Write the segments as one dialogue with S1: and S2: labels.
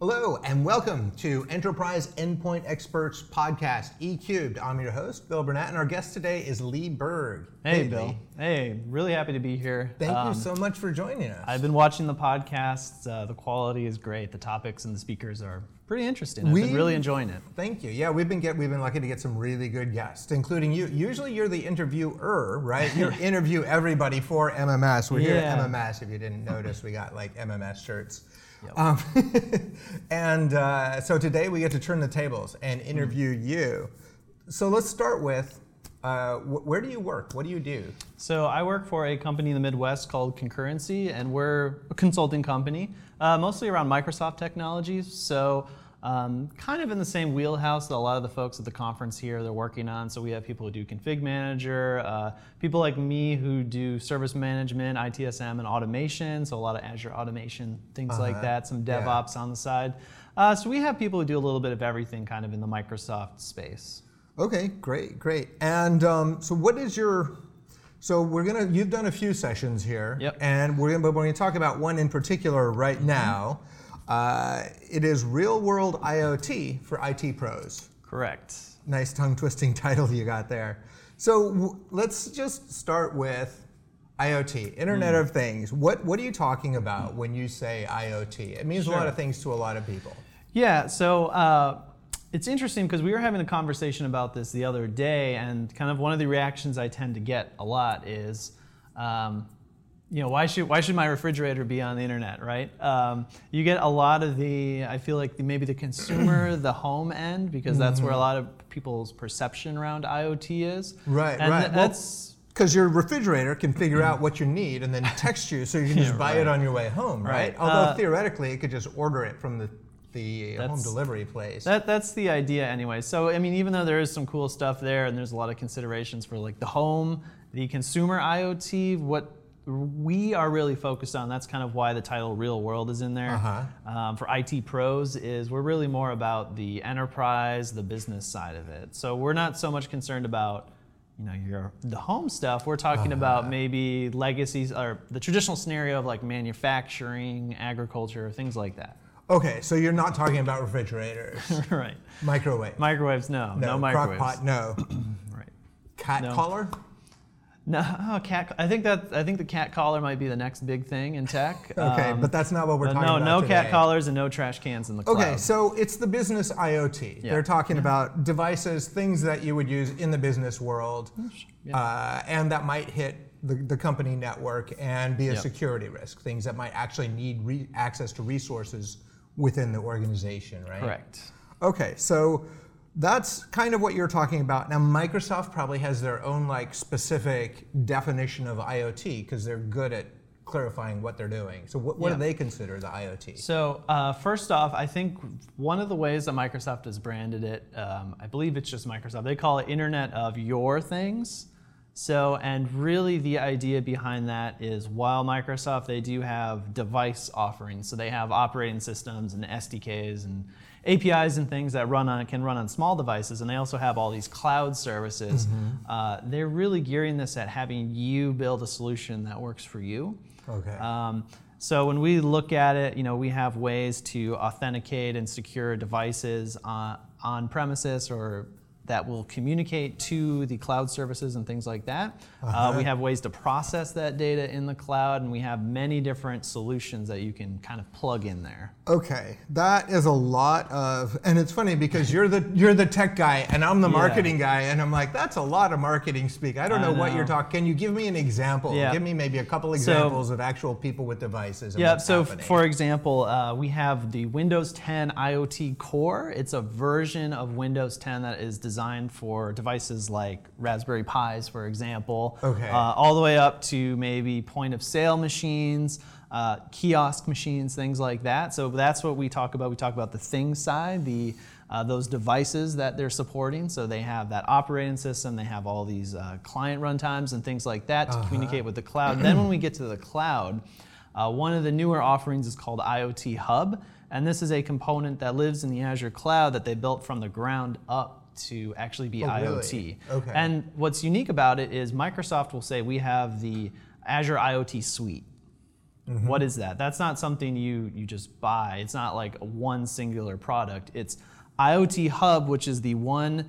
S1: Hello and welcome to Enterprise Endpoint Experts Podcast, eCubed. I'm your host, Bill Burnett, and our guest today is Lee Berg.
S2: Hey,
S1: Lee.
S2: Bill. Hey, really happy to be here.
S1: Thank
S2: Um,
S1: you so much for joining us.
S2: I've been watching the podcasts. Uh, the quality is great. The topics and the speakers are pretty interesting. I've
S1: We-
S2: been really enjoying it.
S1: Thank you. Yeah, we've been get we've been lucky to get some really good guests, including you. Usually, you're the interviewer, right? You interview everybody for MMS. We're here at MMS. If you didn't notice, we got like MMS shirts. Um, and uh, so today we get to turn the tables and interview you. So let's start with uh, wh- where do you work? What do you do?
S2: So I work for a company in the Midwest called Concurrency, and we're a consulting company, uh, mostly around Microsoft technologies. So um, kind of in the same wheelhouse that a lot of the folks at the conference here they're working on. So we have people who do config manager, uh, people like me who do service management, ITSM, and automation. So a lot of Azure automation, things like
S1: Uh-huh.
S2: that. Some
S1: Yeah.
S2: DevOps on the side. Uh, so we have people who do a little bit of everything, kind of in the Microsoft space.
S1: Okay, great, great. And um, so, what is your? So we're gonna. You've done a few sessions here,
S2: Yep.
S1: and we're gonna. But we're gonna talk about one in particular right now. Uh, it is real world IoT for IT pros.
S2: Correct.
S1: Nice tongue twisting title you got there. So w- let's just start with IoT, Internet
S2: Hmm.
S1: of Things. What What are you talking about when you say IoT? It means a lot of things to a lot of people.
S2: Yeah, so uh, it's interesting because we were having a conversation about this the other day, and kind of one of the reactions I tend to get a lot is, um, you know, why should why should my refrigerator be on the internet, right? Um, you get a lot of the, I feel like the, maybe the consumer, the home end, because that's where a lot of people's perception around IoT is.
S1: Right,
S2: and
S1: right.
S2: th- that's
S1: Because your refrigerator can figure out what you need and then text you so you can just buy it on your way home, right?
S2: Right.
S1: Although
S2: Uh,
S1: theoretically, it could just order it from the, the home delivery place.
S2: That, that's the idea anyway. So I mean, even though there is some cool stuff there, and there's a lot of considerations for like the home, the consumer IoT, what we are really focused on. That's kind of why the title "Real World" is in there.
S1: Uh-huh.
S2: Um, for IT pros, is we're really more about the enterprise, the business side of it. So we're not so much concerned about you know your the home stuff. We're talking about maybe legacies or the traditional scenario of like manufacturing, agriculture, things like that.
S1: okay, so you're not talking about refrigerators,
S2: right.
S1: microwave,
S2: Microwaves, no, no, microwaves.
S1: crock pot, no,
S2: Right.
S1: cat
S2: No.
S1: collar.
S2: No, oh, cat. I think that I think the cat collar might be the next big thing in tech.
S1: Okay,
S2: Um,
S1: but that's not what we're talking
S2: no,
S1: about
S2: no no
S1: cat
S2: collars and no trash cans in the cloud.
S1: Okay, so it's the business IoT.
S2: Yeah.
S1: They're talking about devices, things that you would use in the business world, uh, and that might hit the, the company network and be a security risk. Things that might actually need re- access to resources within the organization, right?
S2: correct.
S1: Okay, so that's kind of what you're talking about. Now, Microsoft probably has their own like specific definition of IoT because they're good at clarifying what they're doing. So, what, what
S2: Yeah.
S1: do they consider the IoT?
S2: So uh, first off, I think one of the ways that Microsoft has branded it, um, I believe it's just Microsoft. They call it Internet of Your Things. So, and really the idea behind that is while Microsoft, they do have device offerings. So they have operating systems and SDKs and APIs and things that run on can run on small devices, and they also have all these cloud services. Uh, they're really gearing this at having you build a solution that works for you.
S1: Okay.
S2: Um, so when we look at it, you know, we have ways to authenticate and secure devices on, on premises or that will communicate to the cloud services and things like that. uh we have ways to process that data in the cloud, and we have many different solutions that you can kind of plug in there.
S1: Okay, that is a lot of, and it's funny because you're the you're the tech guy and I'm the
S2: Yeah.
S1: marketing guy, and I'm like, that's a lot of marketing speak. I don't
S2: I
S1: know, what you're
S2: know.
S1: talking. Can you give me an example?
S2: Yeah.
S1: Give me maybe a couple
S2: So-
S1: examples of actual people with devices. And
S2: Yeah, so
S1: happening.
S2: for example, uh, we have the Windows 10 IoT Core. It's a version of Windows 10 that is designed for devices like Raspberry Pis, for example.
S1: Okay.
S2: Uh, all the way up to maybe point of sale machines, uh, kiosk machines, things like that. So that's what we talk about. We talk about the things side, the uh, those devices that they're supporting. So they have that operating system, they have all these uh, client runtimes and things like that to communicate with the cloud. then when we get to the cloud, uh, one of the newer offerings is called IoT Hub, and this is a component that lives in the Azure cloud that they built from the ground up to actually be
S1: Oh, really?
S2: IoT.
S1: Okay.
S2: And what's unique about it is Microsoft will say we have the Azure IoT suite. Mm-hmm. What is that? That's not something you you just buy. It's not like one singular product. It's IoT Hub, which is the one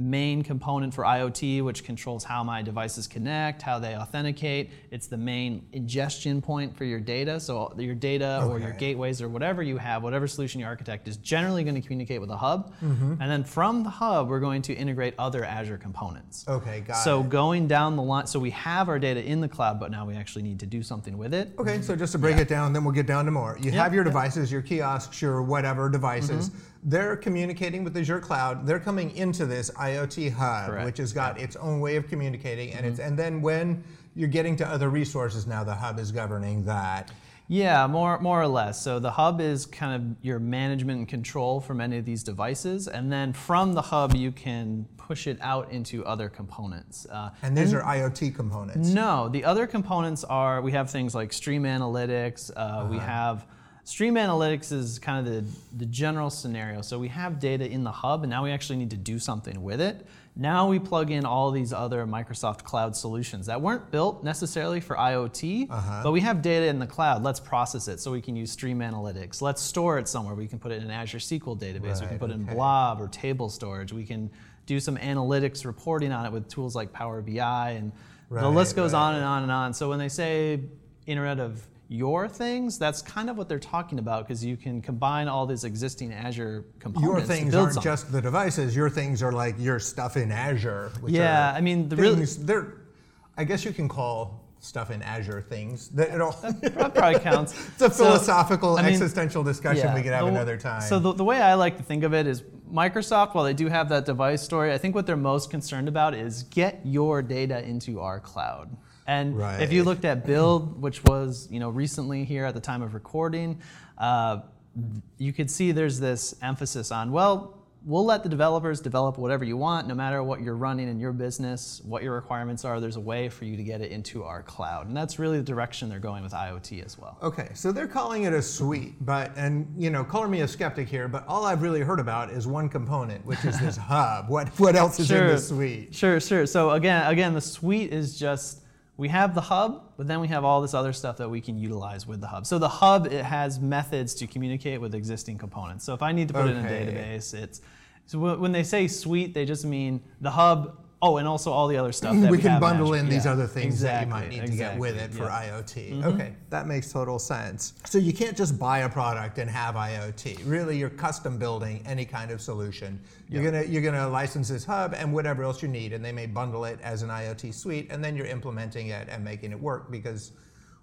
S2: main component for IoT, which controls how my devices connect, how they authenticate. It's the main ingestion point for your data. So your data or your gateways or whatever you have, whatever solution you architect is generally going to communicate with a hub.
S1: Mm-hmm.
S2: And then from the hub, we're going to integrate other Azure components.
S1: Okay, got
S2: so
S1: it.
S2: So going down the line, so we have our data in the cloud, but now we actually need to do something with it.
S1: Okay, so just to break it down, then we'll get down to more. You have your
S2: yeah.
S1: devices, your kiosks, your whatever devices.
S2: Mm-hmm.
S1: They're communicating with Azure Cloud. They're coming into this IoT hub,
S2: Correct.
S1: which has got its own way of communicating, and
S2: Mm-hmm.
S1: and then when you're getting to other resources, now the hub is governing that.
S2: Yeah, more more or less. So the hub is kind of your management and control for many of these devices, and then from the hub you can push it out into other components. Uh,
S1: And these are IoT components.
S2: No, the other components are we have things like Stream Analytics. Uh, We have Stream Analytics is kind of the, the general scenario. So we have data in the hub, and now we actually need to do something with it. Now we plug in all these other Microsoft Cloud solutions that weren't built necessarily for IoT, uh-huh. but we have data in the cloud. Let's process it so we can use Stream Analytics. Let's store it somewhere. We can put it in an Azure SQL database. we can
S1: Right,
S2: put it in. Blob or table storage. We can do some analytics reporting on it with tools like Power BI and the list goes
S1: right.
S2: on and on and on. So when they say Internet of your things, that's kind of what they're talking about because you can combine all these existing Azure components.
S1: Your things aren't
S2: something.
S1: just the devices. Your things are like your stuff in Azure. Which
S2: Yeah, I mean, the
S1: things. They're, I guess you can call stuff in Azure things. That it all,
S2: that probably counts.
S1: it's a
S2: So,
S1: philosophical,
S2: I mean,
S1: existential discussion we could have
S2: the-
S1: another time.
S2: So the, the way I like to think of it is Microsoft, while they do have that device story, I think what they're most concerned about is get your data into our cloud. And if you looked at Build, which was you know recently here at the time of recording, uh, you could see there's this emphasis on well. We'll let the developers develop whatever you want, no matter what you're running in your business, what your requirements are. There's a way for you to get it into our cloud, and that's really the direction they're going with IoT as well.
S1: Okay, so they're calling it a suite, but and you know, color me a skeptic here, but all I've really heard about is one component, which is this hub. What what else is in the suite?
S2: Sure, sure. So again, again, the suite is just we have the hub, but then we have all this other stuff that we can utilize with the hub. So the hub it has methods to communicate with existing components. So if I need to put it in a database, it's so when they say suite, they just mean the hub. Oh, and also all the other stuff that
S1: we
S2: we,
S1: can bundle in these other things that you might need to get with it
S2: exactly,
S1: for
S2: yeah. Mm-hmm.
S1: IoT. Okay, that makes total sense. So you can't just buy a product and have IoT. Really, you're custom building any kind of solution. You're gonna you're gonna license this hub and whatever else you need, and they may bundle it as an IoT suite, and then you're implementing it and making it work because.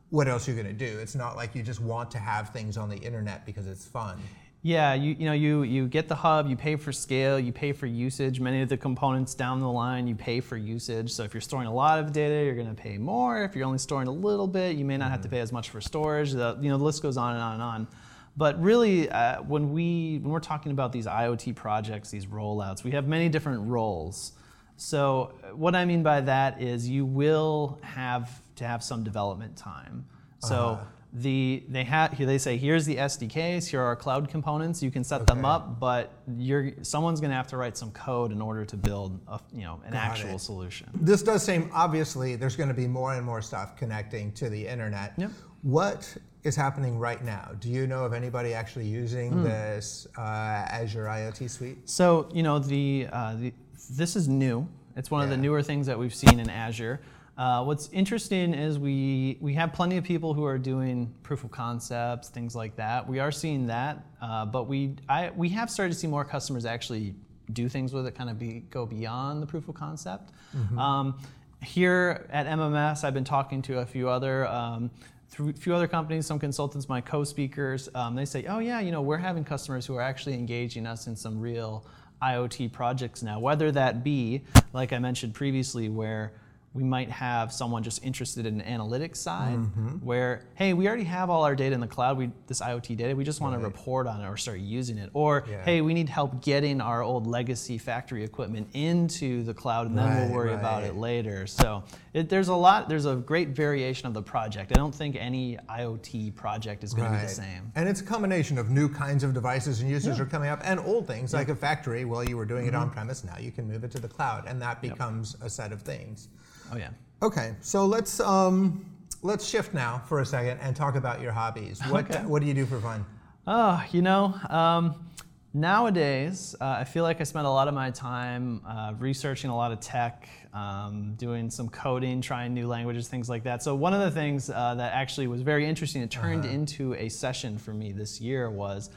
S1: What else are you going to do? It's not like you just want to have things on the internet because it's fun.
S2: Yeah, you, you know, you, you get the hub, you pay for scale, you pay for usage. Many of the components down the line, you pay for usage. So if you're storing a lot of data, you're going to pay more. If you're only storing a little bit, you may not have to pay as much for storage. The, you know, the list goes on and on and on. But really, uh, when we when we're talking about these IoT projects, these rollouts, we have many different roles. So uh, what I mean by that is you will have to have some development time. So the they have they say here's the SDKs, here are our cloud components. You can set them up, but you're someone's going to have to write some code in order to build a, you know an
S1: Got
S2: actual
S1: it.
S2: solution.
S1: This does seem obviously there's going to be more and more stuff connecting to the internet.
S2: Yep.
S1: What is happening right now? Do you know of anybody actually using
S2: Hmm.
S1: this uh, Azure IoT suite?
S2: So you know the, uh, the this is new. It's one of the newer things that we've seen in Azure. Uh, what's interesting is we we have plenty of people who are doing proof of concepts, things like that. We are seeing that, uh, but we I we have started to see more customers actually do things with it, kind of be, go beyond the proof of concept. Um, here at MMS, I've been talking to a few other. Um, through a few other companies, some consultants, my co-speakers, um, they say, "Oh yeah, you know, we're having customers who are actually engaging us in some real IoT projects now. Whether that be, like I mentioned previously, where we might have someone just interested in the analytics side, where hey, we already have all our data in the cloud. We this IoT data, we just want to report on it or start using it. Or
S1: Yeah.
S2: hey, we need help getting our old legacy factory equipment into the cloud, and then
S1: Right,
S2: we'll worry about it later. So it, there's a lot. There's a great variation of the project. I don't think any IoT project is going to be the same.
S1: And it's a combination of new kinds of devices and uses are coming up, and old things like a factory. Well, you were doing it
S2: Mm-hmm.
S1: on premise. Now you can move it to the cloud, and that becomes a set of things.
S2: Oh yeah.
S1: Okay, so let's um, let's shift now for a second and talk about your hobbies. What
S2: Okay.
S1: what do you do for fun?
S2: Oh, you know, um, nowadays uh, I feel like I spend a lot of my time uh, researching a lot of tech, um, doing some coding, trying new languages, things like that. So one of the things uh, that actually was very interesting, it turned
S1: Uh-huh.
S2: into a session for me this year was.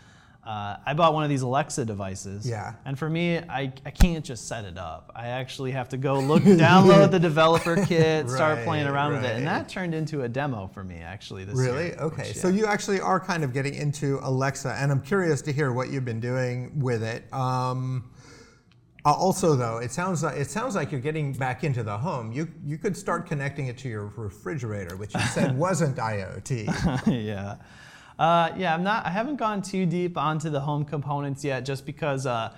S2: Uh, I bought one of these Alexa devices.
S1: Yeah.
S2: And for me, I, I can't just set it up. I actually have to go look, download the developer kit, start playing
S1: Right,
S2: around with it. And that turned into a demo for me actually this
S1: Really?
S2: year.
S1: Okay.
S2: which,
S1: So you actually are kind of getting into Alexa, and I'm curious to hear what you've been doing with it. Um, uh, also, though, it sounds like it sounds like you're getting back into the home. You you could start connecting it to your refrigerator, which you said wasn't IoT.
S2: yeah. Uh, yeah, I'm not. I haven't gone too deep onto the home components yet, just because, uh,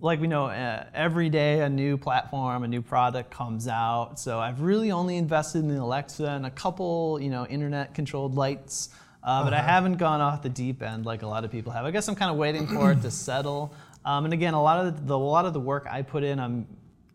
S2: like we know, uh, every day a new platform, a new product comes out. So I've really only invested in the Alexa and a couple, you know, internet-controlled lights. Uh, but I haven't gone off the deep end like a lot of people have. I guess I'm kind of waiting for it to settle. Um, and again, a lot of the, a lot of the work I put in, I'm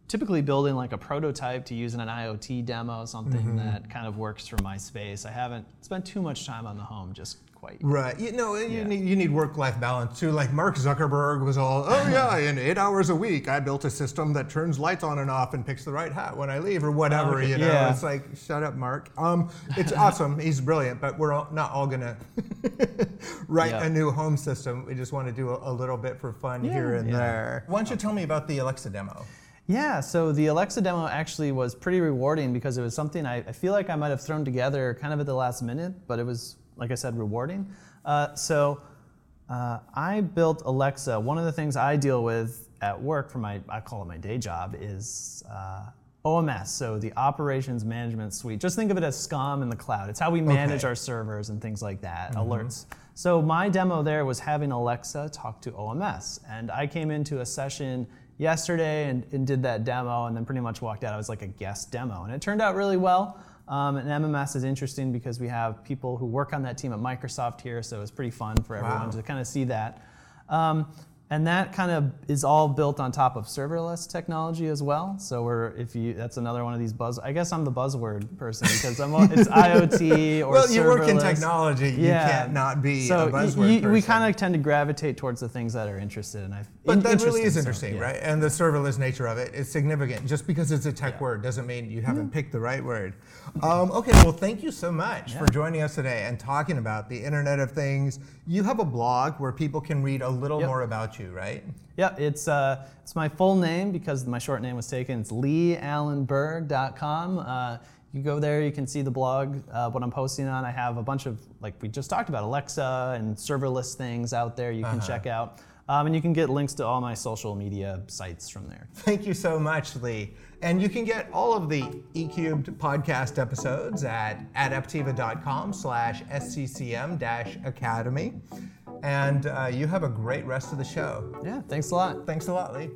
S2: typically building like a prototype to use in an IoT demo, something that kind of works for my space. I haven't spent too much time on the home just quite.
S1: right. You know, you
S2: Yeah.
S1: need you need work life balance too. Like Mark Zuckerberg was all, oh yeah, in eight hours a week, I built a system that turns lights on and off and picks the right hat when I leave or whatever.
S2: Okay,
S1: You know,
S2: yeah.
S1: it's like shut up, Mark. Um, it's awesome. He's brilliant, but we're all, not all gonna write
S2: Yeah.
S1: a new home system. We just want to do a, a little bit for fun here and
S2: yeah.
S1: there. Why don't you tell me about the Alexa demo?
S2: Yeah, so the Alexa demo actually was pretty rewarding because it was something I, I feel like I might have thrown together kind of at the last minute, but it was, like I said, rewarding. Uh, so uh, I built Alexa. One of the things I deal with at work for my, I call it my day job, is uh, OMS, so the Operations Management Suite. Just think of it as SCOM in the cloud. It's how we manage
S1: Okay.
S2: our servers and things like that, alerts. So my demo there was having Alexa talk to OMS. And I came into a session yesterday and, and did that demo and then pretty much walked out. I was like a guest demo. And it turned out really well. Um, and MMS is interesting because we have people who work on that team at Microsoft here, so it's pretty fun for everyone
S1: Wow.
S2: to kind of see that. Um, and that kind of is all built on top of serverless technology as well. So we're if you that's another one of these buzz. I guess I'm the buzzword person because I'm all- it's IoT or
S1: well, you work in
S2: serverless.
S1: technology. You can't not be
S2: so
S1: a buzzword
S2: y- we kind of tend to gravitate towards the things that are interested in. I
S1: But that really is
S2: so,
S1: interesting,
S2: yeah.
S1: right? And the serverless nature of it is significant. Just because it's a tech
S2: Yeah.
S1: word doesn't mean you haven't
S2: Mm-hmm.
S1: picked the right word. Um, okay, well, thank you so much for joining us today and talking about the Internet of Things. You have a blog where people can read a little
S2: Yep.
S1: more about you, right?
S2: Yeah, it's uh, it's my full name because my short name was taken. It's leeallenberg.com. Uh, you go there, you can see the blog, uh, what I'm posting on. I have a bunch of, like we just talked about, Alexa and serverless things out there you can
S1: Uh-huh.
S2: check out. Um, and you can get links to all my social media sites from there.
S1: Thank you so much, Lee. And you can get all of the eCubed podcast episodes at adaptiva.com slash sccm dash academy. And uh, you have a great rest of the show.
S2: Yeah, thanks a lot.
S1: Thanks a lot, Lee.